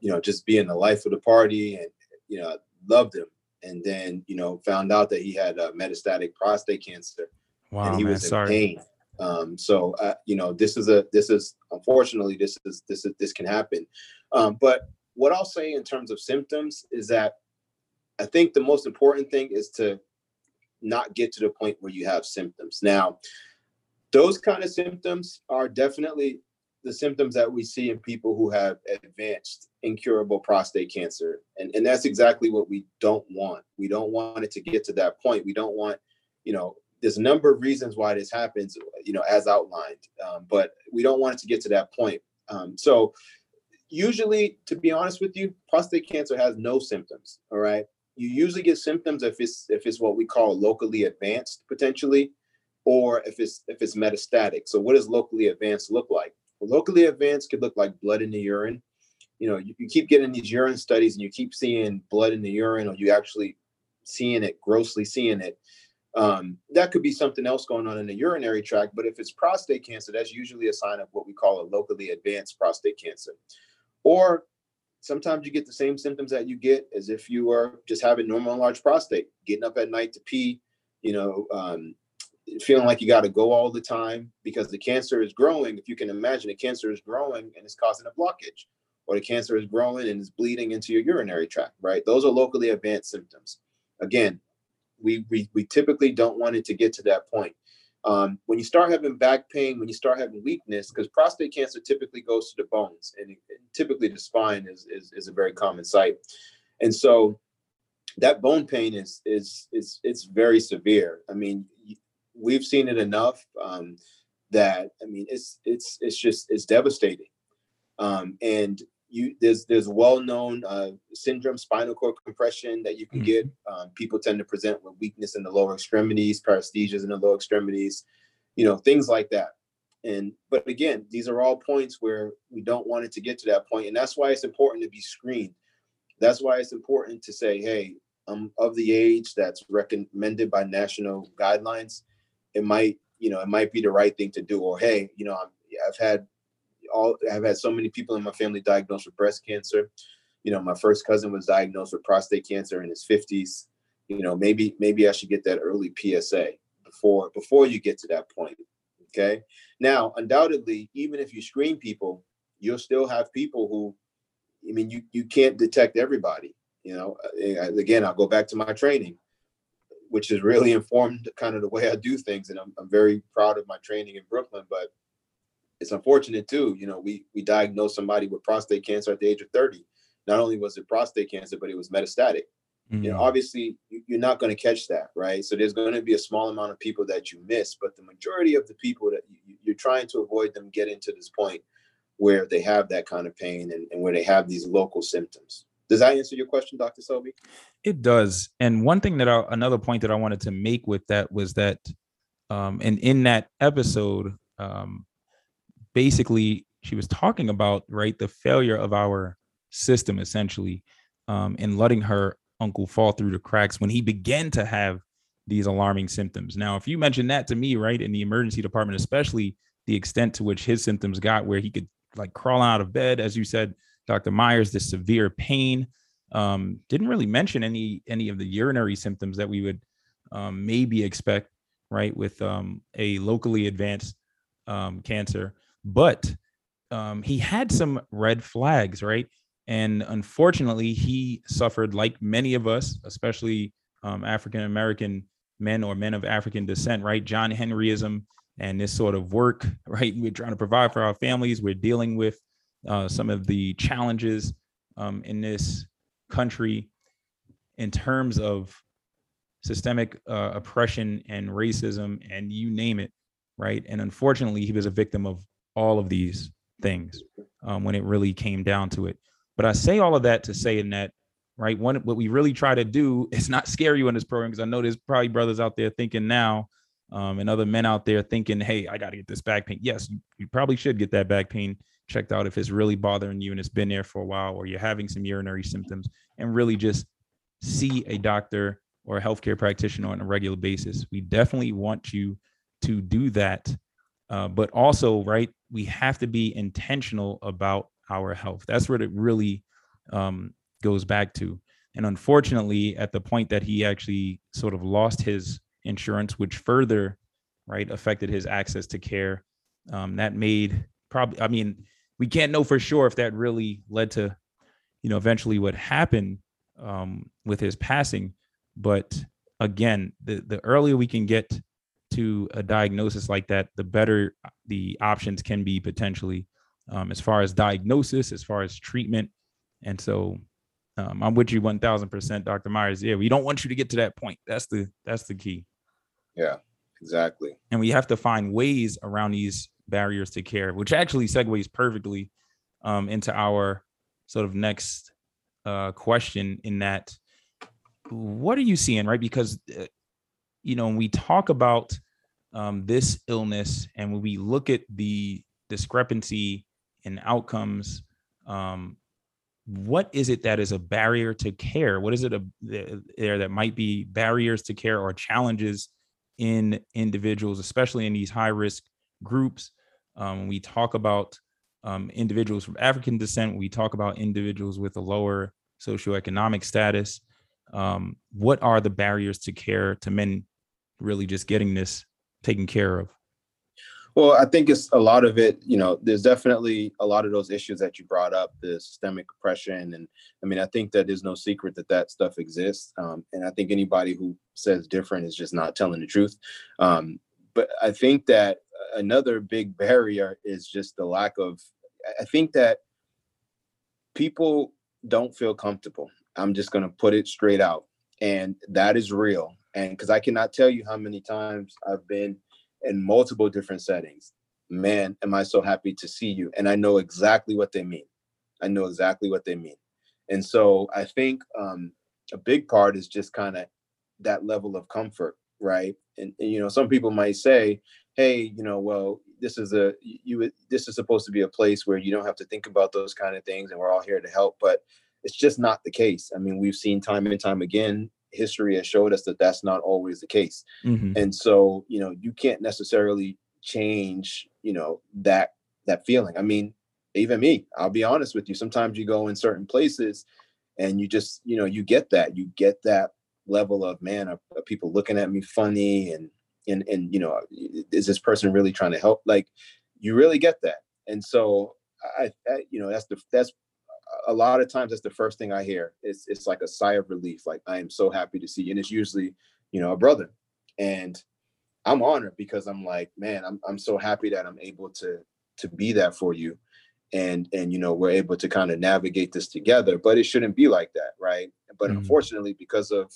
you know, just being the life of the party and you know, loved him. And then, you know, found out that he had uh, metastatic prostate cancer. Wow, and he man, was in sorry. pain. Um, so uh, you know, this is a this is unfortunately this is this is this can happen. Um, but what I'll say in terms of symptoms is that I think the most important thing is to not get to the point where you have symptoms. Now, those kind of symptoms are definitely the symptoms that we see in people who have advanced incurable prostate cancer and, and that's exactly what we don't want we don't want it to get to that point we don't want you know there's a number of reasons why this happens you know as outlined um, but we don't want it to get to that point um, so usually to be honest with you prostate cancer has no symptoms all right you usually get symptoms if it's if it's what we call locally advanced potentially or if it's if it's metastatic. So what does locally advanced look like? Well, locally advanced could look like blood in the urine. You know, you, you keep getting these urine studies and you keep seeing blood in the urine, or you actually seeing it, grossly seeing it. Um, that could be something else going on in the urinary tract. But if it's prostate cancer, that's usually a sign of what we call a locally advanced prostate cancer. Or sometimes you get the same symptoms that you get as if you are just having normal enlarged prostate, getting up at night to pee, you know, um, feeling like you got to go all the time because the cancer is growing. If you can imagine, the cancer is growing and it's causing a blockage, or the cancer is growing and it's bleeding into your urinary tract, right? Those are locally advanced symptoms. Again, we, we, we typically don't want it to get to that point. Um, when you start having back pain, when you start having weakness, because prostate cancer typically goes to the bones, and typically the spine is, is is a very common site, and so that bone pain is is is it's very severe. I mean, we've seen it enough um, that I mean, it's it's it's just it's devastating, um, and you there's there's well-known uh, syndrome spinal cord compression that you can mm-hmm. get. Um, people tend to present with weakness in the lower extremities paresthesias in the lower extremities you know things like that. And but again these are all points where we don't want it to get to that point and that's why it's important to be screened. That's why it's important to say hey i'm of the age that's recommended by national guidelines. It might you know it might be the right thing to do or hey you know i have had all I've had so many people in my family diagnosed with breast cancer. You know, my first cousin was diagnosed with prostate cancer in his 50s. You know, maybe maybe I should get that early PSA before before you get to that point. Okay. Now, undoubtedly, even if you screen people, you'll still have people who, I mean, you you can't detect everybody. You know, again, I'll go back to my training, which has really informed kind of the way I do things, and I'm I'm very proud of my training in Brooklyn. But it's unfortunate too. You know, we we diagnosed somebody with prostate cancer at the age of 30. Not only was it prostate cancer, but it was metastatic. Mm-hmm. You know, mm. obviously you're not going to catch that, right? So there's going to be a small amount of people that you miss, but the majority of the people that you, you're trying to avoid them getting to this point where they have that kind of pain and, and where they have these local symptoms. Does that answer your question, Dr. Selby? It does. And one thing that I, another point that I wanted to make with that was that, um, and in that episode, um, basically she was talking about right the failure of our system essentially um, letting her uncle fall through the cracks when he began to have these alarming symptoms. Now, if you mentioned that to me, right, in the emergency department, especially the extent to which his symptoms got where he could like crawl out of bed, as you said, Dr. Myers, the severe pain, um, didn't really mention any any of the urinary symptoms that we would um, maybe expect, right, with um, a locally advanced um, cancer but um, he had some red flags, right? And unfortunately, he suffered, like many of us, especially um, African American men or men of African descent, right? John Henryism and this sort of work, right? We're trying to provide for our families. We're dealing with uh, some of the challenges um, in this country in terms of systemic uh, oppression and racism and you name it, right? And unfortunately, he was a victim of all of these things um, when it really came down to it. But I say all of that to say in that, right? One, what we really try to do is not scare you in this program because I know there's probably brothers out there thinking now, um, and other men out there thinking, "Hey, I got to get this back pain." Yes, you, you probably should get that back pain checked out if it's really bothering you and it's been there for a while, or you're having some urinary symptoms, and really just see a doctor or a healthcare practitioner on a regular basis. We definitely want you to do that uh, but also, right, we have to be intentional about our health. That's what it really um, goes back to. And unfortunately, at the point that he actually sort of lost his insurance, which further, right, affected his access to care, um, that made probably, I mean, we can't know for sure if that really led to, you know, eventually what happened um, with his passing. But again, the the earlier we can get to a diagnosis like that, the better the options can be potentially um, as far as diagnosis, as far as treatment. And so um, I'm with you 1000%, Dr. Myers. Yeah, we don't want you to get to that point. That's the that's the key. Yeah, exactly. And we have to find ways around these barriers to care, which actually segues perfectly um, into our sort of next uh, question in that what are you seeing, right? Because uh, you know, when we talk about um, this illness and when we look at the discrepancy in outcomes, um, what is it that is a barrier to care? What is it a, there that might be barriers to care or challenges in individuals, especially in these high risk groups? Um, we talk about um, individuals from African descent. We talk about individuals with a lower socioeconomic status. Um, what are the barriers to care to men really just getting this taken care of? Well, I think it's a lot of it, you know, there's definitely a lot of those issues that you brought up, the systemic oppression. And I mean, I think that there's no secret that that stuff exists. Um, and I think anybody who says different is just not telling the truth. Um, but I think that another big barrier is just the lack of. I think that people don't feel comfortable. I'm just going to put it straight out, and that is real. And because I cannot tell you how many times I've been in multiple different settings. Man, am I so happy to see you? And I know exactly what they mean. I know exactly what they mean. And so I think um, a big part is just kind of that level of comfort, right? And, and, you know, some people might say, "Hey, you know, well, this is a you this is supposed to be a place where you don't have to think about those kind of things, and we're all here to help." But it's just not the case. I mean, we've seen time and time again history has showed us that that's not always the case. Mm-hmm. And so, you know, you can't necessarily change, you know, that that feeling. I mean, even me, I'll be honest with you, sometimes you go in certain places and you just, you know, you get that. You get that level of man, are, are people looking at me funny and and and you know, is this person really trying to help? Like you really get that. And so I, I you know, that's the that's a lot of times that's the first thing I hear. It's it's like a sigh of relief. Like I am so happy to see you. And it's usually, you know, a brother. And I'm honored because I'm like, man, I'm I'm so happy that I'm able to to be that for you. And and you know, we're able to kind of navigate this together. But it shouldn't be like that, right? But mm-hmm. unfortunately, because of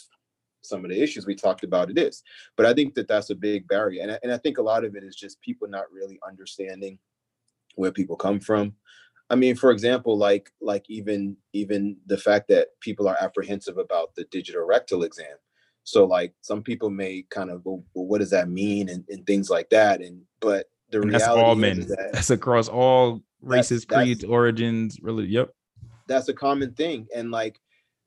some of the issues we talked about, it is. But I think that that's a big barrier. And I, and I think a lot of it is just people not really understanding where people come from I mean, for example, like like even even the fact that people are apprehensive about the digital rectal exam. So like some people may kind of well, well what does that mean and, and things like that. And but the and reality all men. That that's across all races, that's, creeds, that's, origins. Really, yep. That's a common thing. And like,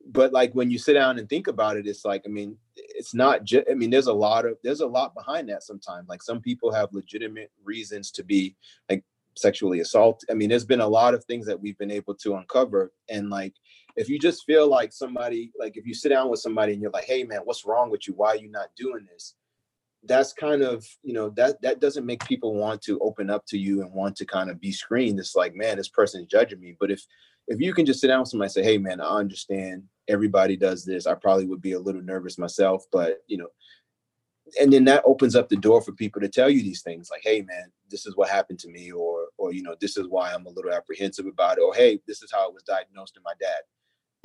but like when you sit down and think about it, it's like I mean, it's not just. I mean, there's a lot of there's a lot behind that. Sometimes, like some people have legitimate reasons to be like sexually assault. I mean, there's been a lot of things that we've been able to uncover. And like, if you just feel like somebody, like if you sit down with somebody and you're like, hey man, what's wrong with you? Why are you not doing this? That's kind of, you know, that that doesn't make people want to open up to you and want to kind of be screened. It's like, man, this person's judging me. But if if you can just sit down with somebody and say, hey man, I understand everybody does this. I probably would be a little nervous myself, but you know, and then that opens up the door for people to tell you these things like hey man this is what happened to me or or you know this is why i'm a little apprehensive about it or hey this is how it was diagnosed in my dad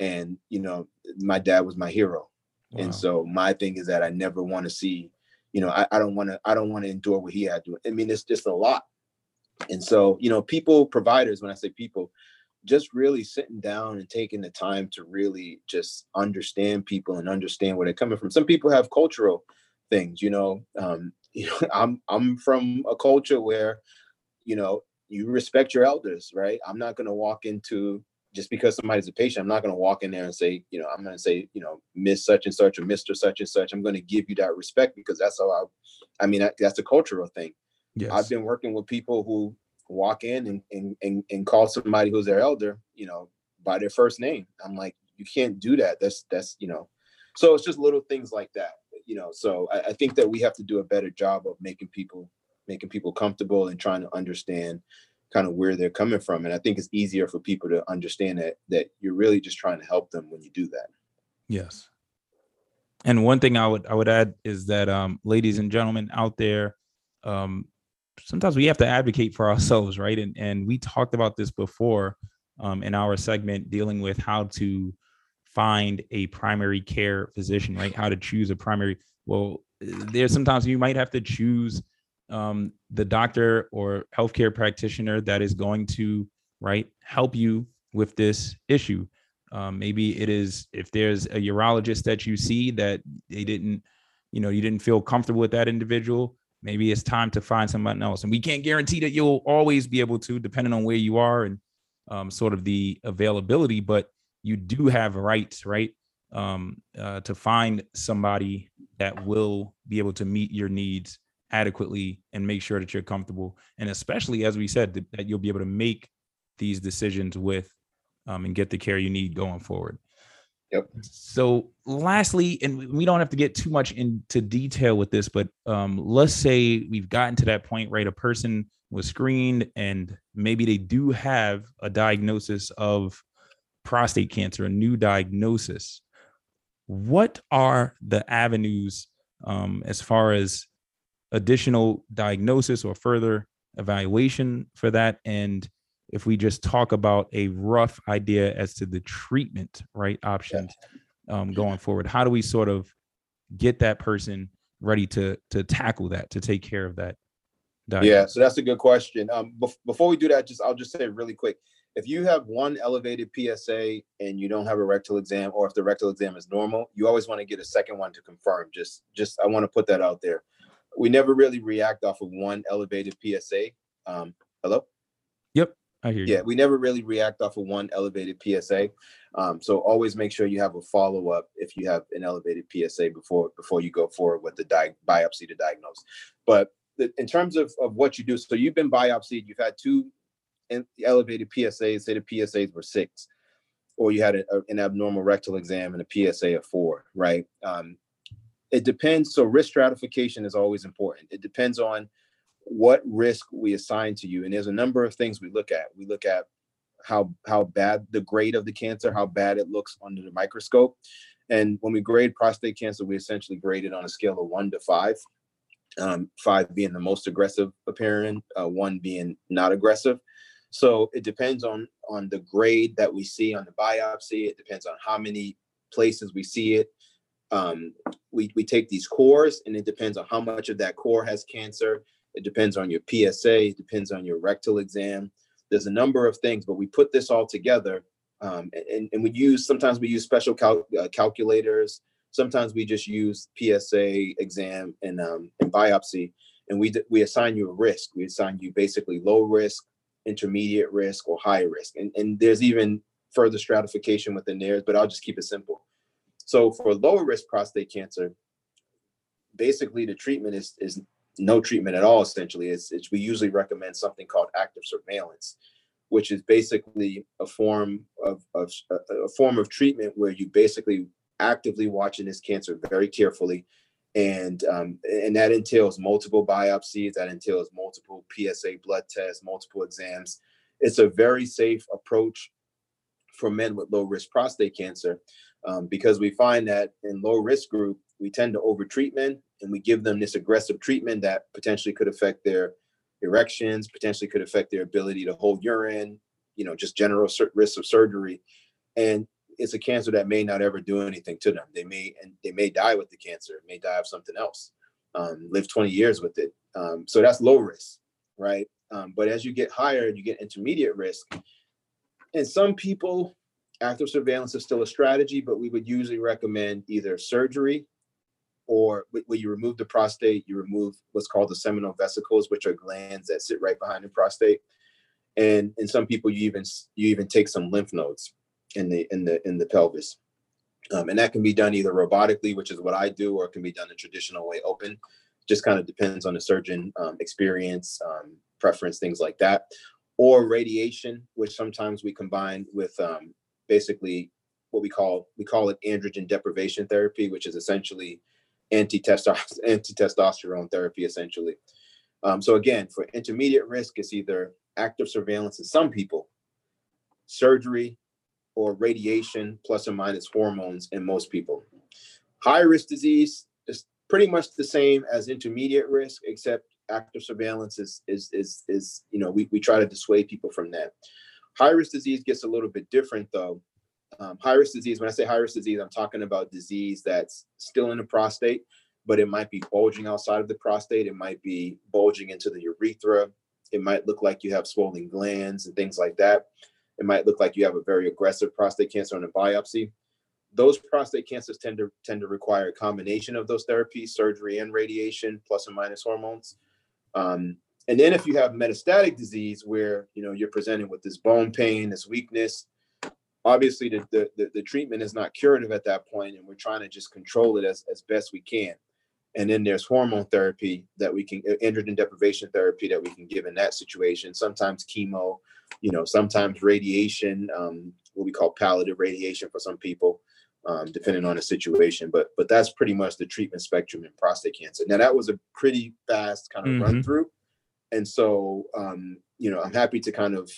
and you know my dad was my hero wow. and so my thing is that i never want to see you know i, I don't want to i don't want to endure what he had to i mean it's just a lot and so you know people providers when i say people just really sitting down and taking the time to really just understand people and understand where they're coming from some people have cultural things. You know, um, you know, I'm I'm from a culture where, you know, you respect your elders, right? I'm not going to walk into just because somebody's a patient. I'm not going to walk in there and say, you know, I'm going to say, you know, Miss such and such or Mister such and such. I'm going to give you that respect because that's how I. I mean, that's a cultural thing. Yes. I've been working with people who walk in and, and and and call somebody who's their elder, you know, by their first name. I'm like, you can't do that. That's that's you know. So it's just little things like that you know, so I, I think that we have to do a better job of making people making people comfortable and trying to understand kind of where they're coming from. And I think it's easier for people to understand that that you're really just trying to help them when you do that. Yes. And one thing I would I would add is that um ladies and gentlemen out there, um sometimes we have to advocate for ourselves, right? And and we talked about this before um in our segment dealing with how to find a primary care physician, right? How to choose a primary. Well, there's sometimes you might have to choose um, the doctor or healthcare practitioner that is going to right help you with this issue. Um, maybe it is if there's a urologist that you see that they didn't, you know, you didn't feel comfortable with that individual. Maybe it's time to find someone else, and we can't guarantee that you'll always be able to, depending on where you are and um, sort of the availability. But you do have rights, right? Um, uh, to find somebody that will be able to meet your needs adequately and make sure that you're comfortable. And especially, as we said, that, that you'll be able to make these decisions with um, and get the care you need going forward. Yep. So, lastly, and we don't have to get too much into detail with this, but um, let's say we've gotten to that point, right? A person was screened and maybe they do have a diagnosis of prostate cancer, a new diagnosis, what are the avenues um, as far as additional diagnosis or further evaluation for that? And if we just talk about a rough idea as to the treatment, right, options um, going forward, how do we sort of get that person ready to to tackle that, to take care of that? Yeah, so that's a good question. Um, bef- before we do that, just I'll just say really quick. If you have one elevated PSA and you don't have a rectal exam, or if the rectal exam is normal, you always want to get a second one to confirm. Just, just I want to put that out there. We never really react off of one elevated PSA. Um, hello. Yep, I hear you. Yeah, we never really react off of one elevated PSA. Um, so always make sure you have a follow up if you have an elevated PSA before before you go forward with the di- biopsy to diagnose. But the, in terms of, of what you do, so you've been biopsied, you've had two in- elevated PSAs, say the PSAs were six, or you had a, a- an abnormal rectal exam and a PSA of four, right? Um, it depends. So risk stratification is always important. It depends on what risk we assign to you. And there's a number of things we look at. We look at how how bad the grade of the cancer how bad it looks under the microscope. And when we grade prostate cancer we essentially grade it on a scale of one to five um, five being the most aggressive appearing uh, one being not aggressive. So it depends on on the grade that we see on the biopsy. It depends on how many places we see it um, we, we take these cores and it depends on how much of that core has cancer it depends on your PSA. It depends on your rectal exam. There's a number of things, but we put this all together, um, and, and we use sometimes we use special cal- uh, calculators. Sometimes we just use PSA exam and um, and biopsy, and we we assign you a risk. We assign you basically low risk, intermediate risk, or high risk, and and there's even further stratification within there. But I'll just keep it simple. So for lower risk prostate cancer, basically the treatment is is no treatment at all essentially. It's, it's we usually recommend something called active surveillance which is basically a form of, of a, form of treatment where you basically actively watching this cancer very carefully. And um, and that entails multiple biopsies that entails multiple psa blood tests multiple exams. It's a very safe approach for men with low risk prostate cancer um, because we find that in low risk group we tend to overtreat men and we give them this aggressive treatment that potentially could affect their erections, potentially could affect their ability to hold urine, you know, just general sur- risks of surgery. And it's a cancer that may not ever do anything to them. They may and they may die with the cancer, may die of something else, um, live 20 years with it. Um, so that's low risk, right? Um, but as you get higher, and you get intermediate risk. And some people, active surveillance is still a strategy, but we would usually recommend either surgery or wh- where you remove the prostate, you remove what's called the seminal vesicles, which are glands that sit right behind the prostate. And in some people, you even you even take some lymph nodes in the in the in the pelvis, um, and that can be done either robotically, which is what I do, or it can be done the traditional way, open. Just kind of depends on the surgeon um, experience, um, preference, things like that, or radiation, which sometimes we combine with um, basically what we call we call it androgen deprivation therapy, which is essentially anti-testosterone therapy essentially. Um, so again, for intermediate risk, it's either active surveillance in some people, surgery, or radiation plus or minus hormones in most people. High risk disease is pretty much the same as intermediate risk, except active surveillance is is is is you know we, we try to dissuade people from that. High risk disease gets a little bit different though. Um, high risk disease, when I say high risk disease, I'm talking about disease that's still in the prostate, but it might be bulging outside of the prostate. It might be bulging into the urethra. It might look like you have swollen glands and things like that. It might look like you have a very aggressive prostate cancer on a biopsy. Those prostate cancers tend to tend to require a combination of those therapies, surgery and radiation, and minus hormones. Um, and then if you have metastatic disease where you know you're presenting with this bone pain, this weakness, obviously the, the, the, the treatment is not curative at that point and we're trying to just control it as, as best we can. And then there's hormone therapy that we can androgen deprivation therapy that we can give in that situation sometimes chemo you know sometimes radiation um, what we call palliative radiation for some people um, depending on the situation but but that's pretty much the treatment spectrum in prostate cancer now that was a pretty fast kind of run Mhm. through and so um, you know i'm happy to kind of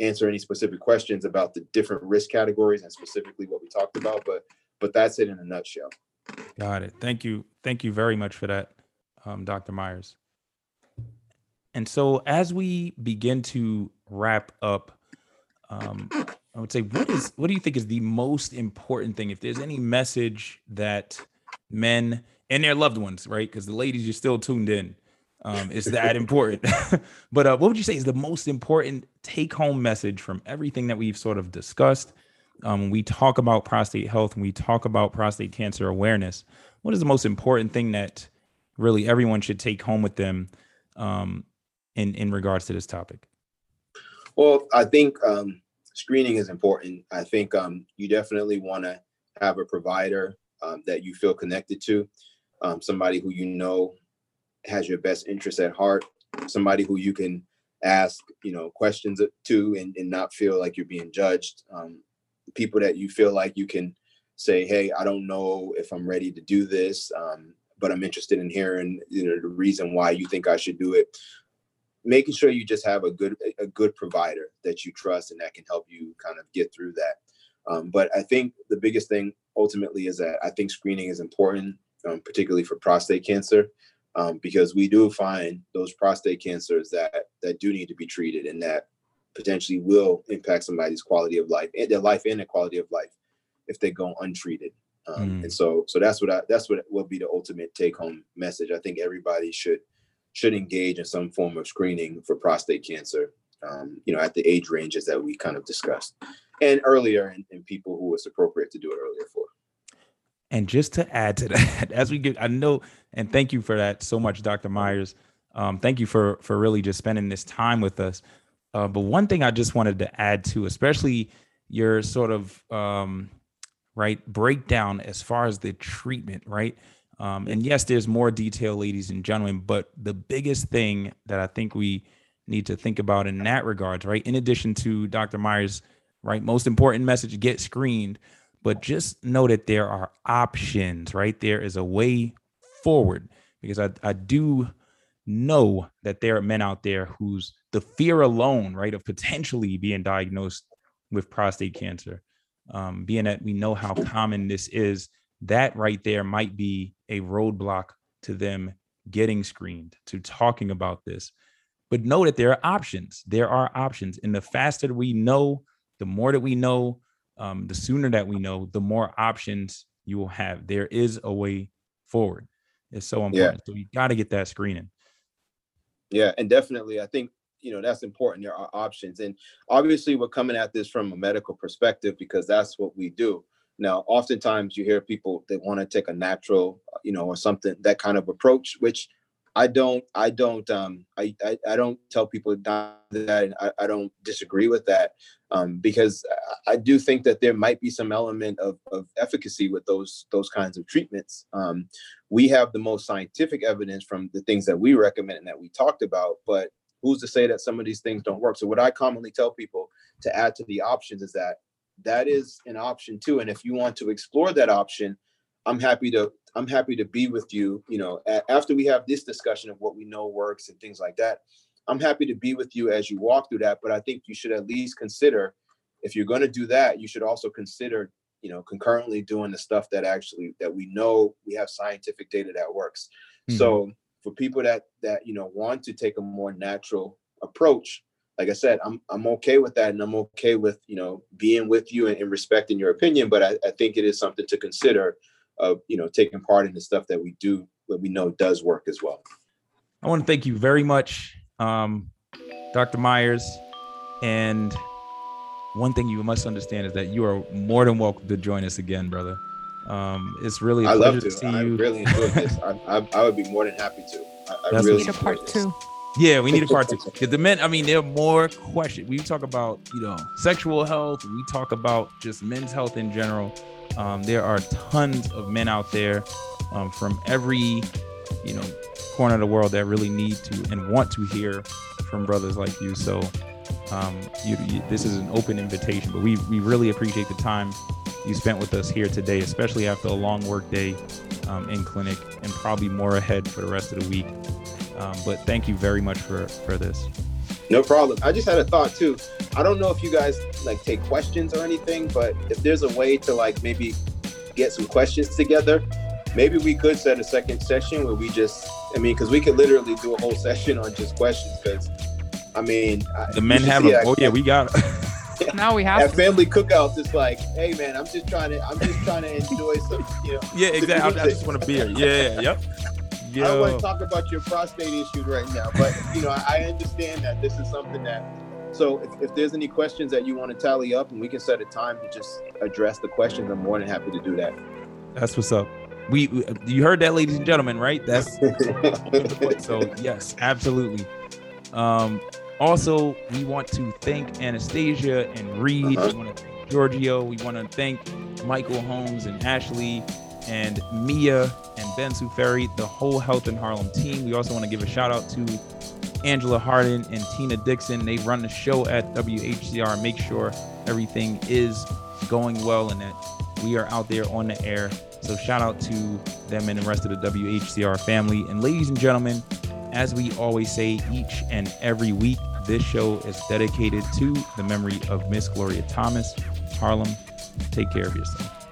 answer any specific questions about the different risk categories and specifically what we talked about but but that's it in a nutshell Got it. Thank you. Thank you very much for that. um, Dr. Myers. And so, as we begin to wrap up, um, I would say, what is what do you think is the most important thing? If there's any message that men and their loved ones, right? Because the ladies, you're still tuned in. Um, is that important? but uh, what would you say is the most important take home message from everything that we've sort of discussed? Um, when we talk about prostate health and we talk about prostate cancer awareness, what is the most important thing that really everyone should take home with them um, in in regards to this topic? Well, I think um, screening is important. I think um, you definitely want to have a provider um, that you feel connected to, um, somebody who you know has your best interest at heart, somebody who you can ask, you know, questions to and, and not feel like you're being judged. Um, people that you feel like you can say, "Hey, I don't know if I'm ready to do this, um, but I'm interested in hearing, you know, the reason why you think I should do it." Making sure you just have a good a good provider that you trust and that can help you kind of get through that. Um, but I think the biggest thing ultimately is that I think screening is important, um, particularly for prostate cancer, um, because we do find those prostate cancers that that do need to be treated and that potentially will impact somebody's quality of life and their life and their quality of life if they go untreated. Um, mm. And so, so that's what I, that's what will be the ultimate take home message. I think everybody should should engage in some form of screening for prostate cancer. Um, you know, at the age ranges that we kind of discussed, and earlier in, in people who it's appropriate to do it earlier for. And just to add to that, as we get, I know, and thank you for that so much, Dr. Myers. Um, thank you for for really just spending this time with us. Uh, but one thing I just wanted to add to, especially your sort of um, right breakdown as far as the treatment, right? Um, and yes, there's more detail, ladies and gentlemen, but the biggest thing that I think we need to think about in that regards, right? In addition to Dr. Myers' right, most important message: get screened. But just know that there are options, right? There is a way forward because I, I do know that there are men out there whose the fear alone, right, of potentially being diagnosed with prostate cancer, um, being that we know how common this is, that right there might be a roadblock to them getting screened, to talking about this. But know that there are options. There are options. And the faster we know, the more that we know, um, the sooner that we know, the more options you will have. There is a way forward. It's so important. Yeah. So you got to get that screening. Yeah, and definitely, I think you know that's important. There are options, and obviously, we're coming at this from a medical perspective because that's what we do. Now, oftentimes, you hear people that want to take a natural, you know, or something that kind of approach, which I don't, I don't, um, I, I, I don't tell people that, and I, I don't disagree with that, um, because I do think that there might be some element of, of efficacy with those those kinds of treatments. Um, we have the most scientific evidence from the things that we recommend and that we talked about, but who's to say that some of these things don't work? So what I commonly tell people to add to the options is that that is an option too, and if you want to explore that option, I'm happy to I'm happy to be with you. You know, a- after we have this discussion of what we know works and things like that, I'm happy to be with you as you walk through that. But I think you should at least consider, if you're going to do that, you should also consider, you know, concurrently doing the stuff that actually that we know we have scientific data that works. Mm-hmm. So for people that that you know want to take a more natural approach, like I said, I'm I'm okay with that, and I'm okay with you know being with you and, and respecting your opinion. But I, I think it is something to consider of you know taking part in the stuff that we do that we know does work as well. I want to thank you very much, um, Dr. Myers. And one thing you must understand is that you are more than welcome to join us again, brother. Um, it's really a I pleasure love to, to see I you. really enjoyed this. I, I, I, would be more than happy to. I, I really need a part two. Yeah, we need a part two. Because the men, I mean, there are more questions. We talk about, you know, sexual health. We talk about just men's health in general. Um, there are tons of men out there um, from every, you know, corner of the world that really need to and want to hear from brothers like you. So, um, you, you, this is an open invitation. But we we really appreciate the time you spent with us here today, especially after a long work day um, in clinic, and probably more ahead for the rest of the week. Um, but thank you very much for for this. No problem. I just had a thought too. I don't know if you guys like take questions or anything, but if there's a way to like maybe get some questions together maybe we could set a second session where we just, I mean, because we could literally do a whole session on just questions. Because, I mean, the men have them. Oh yeah, we got. now we have at family cookouts. It's like, hey man, I'm just trying to, I'm just trying to enjoy some, you know. Yeah, exactly. I, I just want a beer. Yeah, yep. Yo. I don't want to talk about your prostate issues right now, but you know, I, I understand that this is something that so if, if, there's any questions that you want to tally up and we can set a time to just address the questions, I'm more than happy to do that. That's what's up. We, we you heard that, ladies and gentlemen, right? That's so yes, absolutely. Um, also, we want to thank Anastasia and Reed. Uh-huh. We want to thank Giorgio. We want to thank Michael Holmes and Ashley and Mia and Ben Suferi, the whole Health in Harlem team. We also want to give a shout out to Angela Harden and Tina Dixon. They run the show at WHCR. Make sure everything is going well and that we are out there on the air. So shout out to them and the rest of the WHCR family. And ladies and gentlemen, as we always say each and every week, this show is dedicated to the memory of Miss Gloria Thomas. Harlem, take care of yourself.